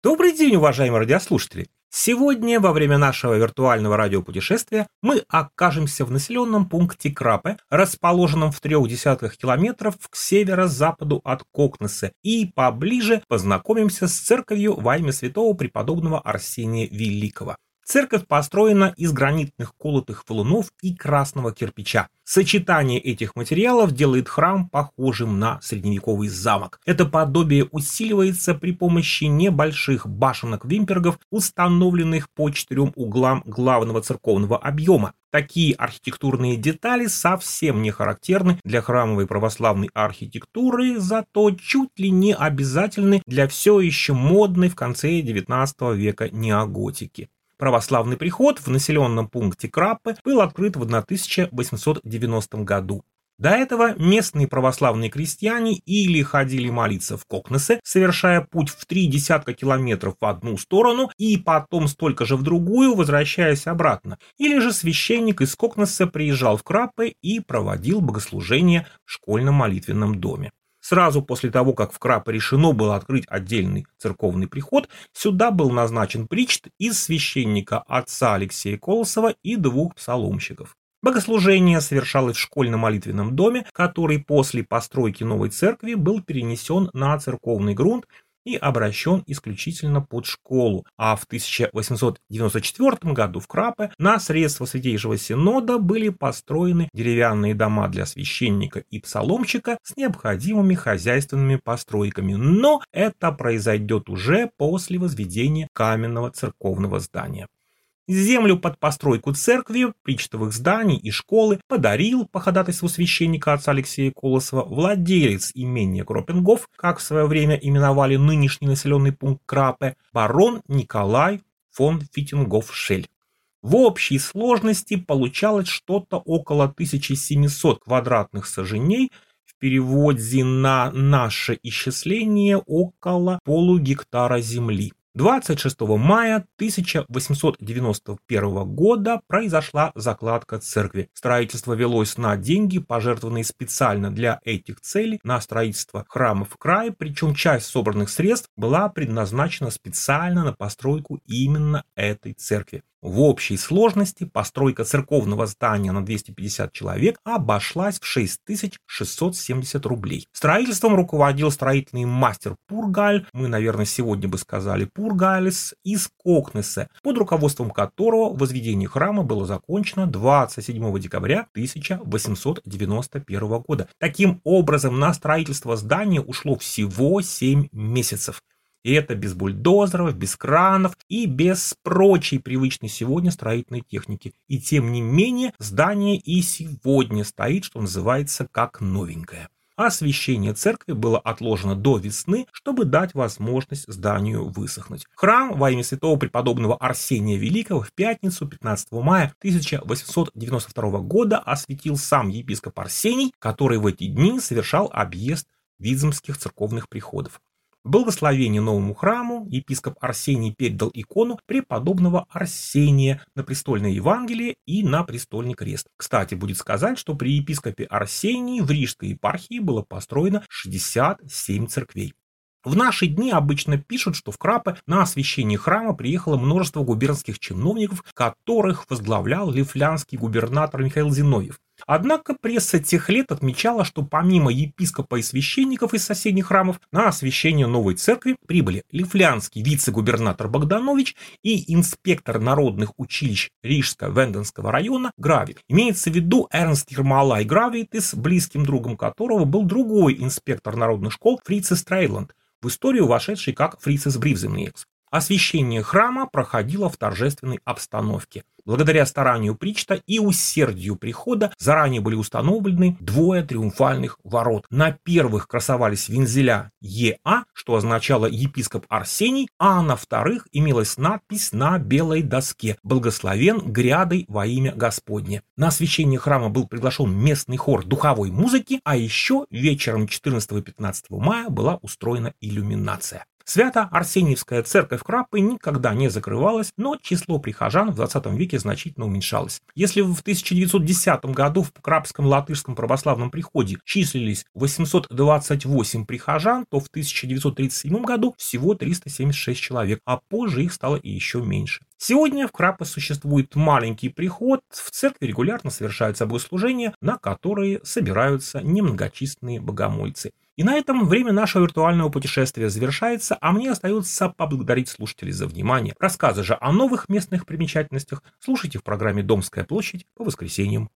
Добрый день, уважаемые радиослушатели! Сегодня, во время нашего виртуального радиопутешествия, мы окажемся в населенном пункте Крапе, расположенном в трех десятках километров к северо-западу от Кокнеса, и поближе познакомимся с церковью во имя святого преподобного Арсения Великого. Церковь построена из гранитных колотых валунов и красного кирпича. Сочетание этих материалов делает храм похожим на средневековый замок. Это подобие усиливается при помощи небольших башенок-вимпергов, установленных по четырем углам главного церковного объема. Такие архитектурные детали совсем не характерны для храмовой православной архитектуры, зато чуть ли не обязательны для все еще модной в конце XIX века неоготики. Православный приход в населенном пункте Краппы был открыт в 1890 году. До этого местные православные крестьяне или ходили молиться в Кокнесе, совершая путь в три десятка километров в одну сторону и потом столько же в другую, возвращаясь обратно, или же священник из Кокнеса приезжал в Краппы и проводил богослужение в школьном молитвенном доме. Сразу после того, как в Крапе решено было открыть отдельный церковный приход, сюда был назначен причт из священника отца Алексея Колосова и двух псаломщиков. Богослужение совершалось в школьном молитвенном доме, который после постройки новой церкви был перенесен на церковный грунт и обращен исключительно под школу, а в 1894 году в Крапе на средства Святейшего Синода были построены деревянные дома для священника и псаломщика с необходимыми хозяйственными постройками, но это произойдет уже после возведения каменного церковного здания. Землю под постройку церкви, причтовых зданий и школы подарил по ходатайству священника отца Алексея Колосова владелец имения Кропенгов, как в свое время именовали нынешний населенный пункт Крапе, барон Николай фон Фитингоф-Шель. В общей сложности получалось что-то около 1700 квадратных саженей, в переводе на наше исчисление около полугектара земли. 26 мая 1891 года произошла закладка церкви. Строительство велось на деньги, пожертвованные специально для этих целей на строительство храмов в крае, причем часть собранных средств была предназначена специально на постройку именно этой церкви. В общей сложности постройка церковного здания на 250 человек обошлась в 6670 рублей. Строительством руководил строительный мастер Пургаль, мы, наверное, сегодня бы сказали Пургалис, из Кокнеса, под руководством которого возведение храма было закончено 27 декабря 1891 года. Таким образом, на строительство здания ушло всего 7 месяцев. И это без бульдозеров, без кранов и без прочей привычной сегодня строительной техники. И тем не менее здание и сегодня стоит, что называется, как новенькое. Освящение церкви было отложено до весны, чтобы дать возможность зданию высохнуть. Храм во имя святого преподобного Арсения Великого в пятницу 15 мая 1892 года осветил сам епископ Арсений, который в эти дни совершал объезд Визмских церковных приходов. Благословение новому храму епископ Арсений передал икону преподобного Арсения на престольное Евангелие и на престольный крест. Кстати, будет сказать, что при епископе Арсении в Рижской епархии было построено 67 церквей. В наши дни обычно пишут, что в Крапе на освящение храма приехало множество губернских чиновников, которых возглавлял лифлянский губернатор Михаил Зиновьев. Однако пресса тех лет отмечала, что помимо епископа и священников из соседних храмов на освящение новой церкви прибыли лифлянский вице-губернатор Богданович и инспектор народных училищ Рижско-Венденского района Грави. Имеется в виду Эрнст Ермолай Гравитис, близким другом которого был другой инспектор народных школ Фрицис Трейланд, в историю вошедший как Фрицис Бривземниекс. Освящение храма проходило в торжественной обстановке. Благодаря старанию Причта и усердию прихода заранее были установлены двое триумфальных ворот. На первых красовались вензеля ЕА, что означало епископ Арсений, а на вторых имелась надпись на белой доске «Благословен грядой во имя Господне». На освящение храма был приглашен местный хор духовой музыки, а еще вечером 14 и 15 мая была устроена иллюминация. Свято-Арсеньевская церковь Крапы никогда не закрывалась, но число прихожан в 20 веке значительно уменьшалось. Если в 1910 году в Крапском латышском православном приходе числились 828 прихожан, то в 1937 году всего 376 человек, а позже их стало еще меньше. Сегодня в Крапе существует маленький приход, в церкви регулярно совершаются богослужения, на которые собираются немногочисленные богомольцы. И на этом время нашего виртуального путешествия завершается, а мне остается поблагодарить слушателей за внимание. Рассказы же о новых местных примечательностях слушайте в программе «Домская площадь» по воскресеньям.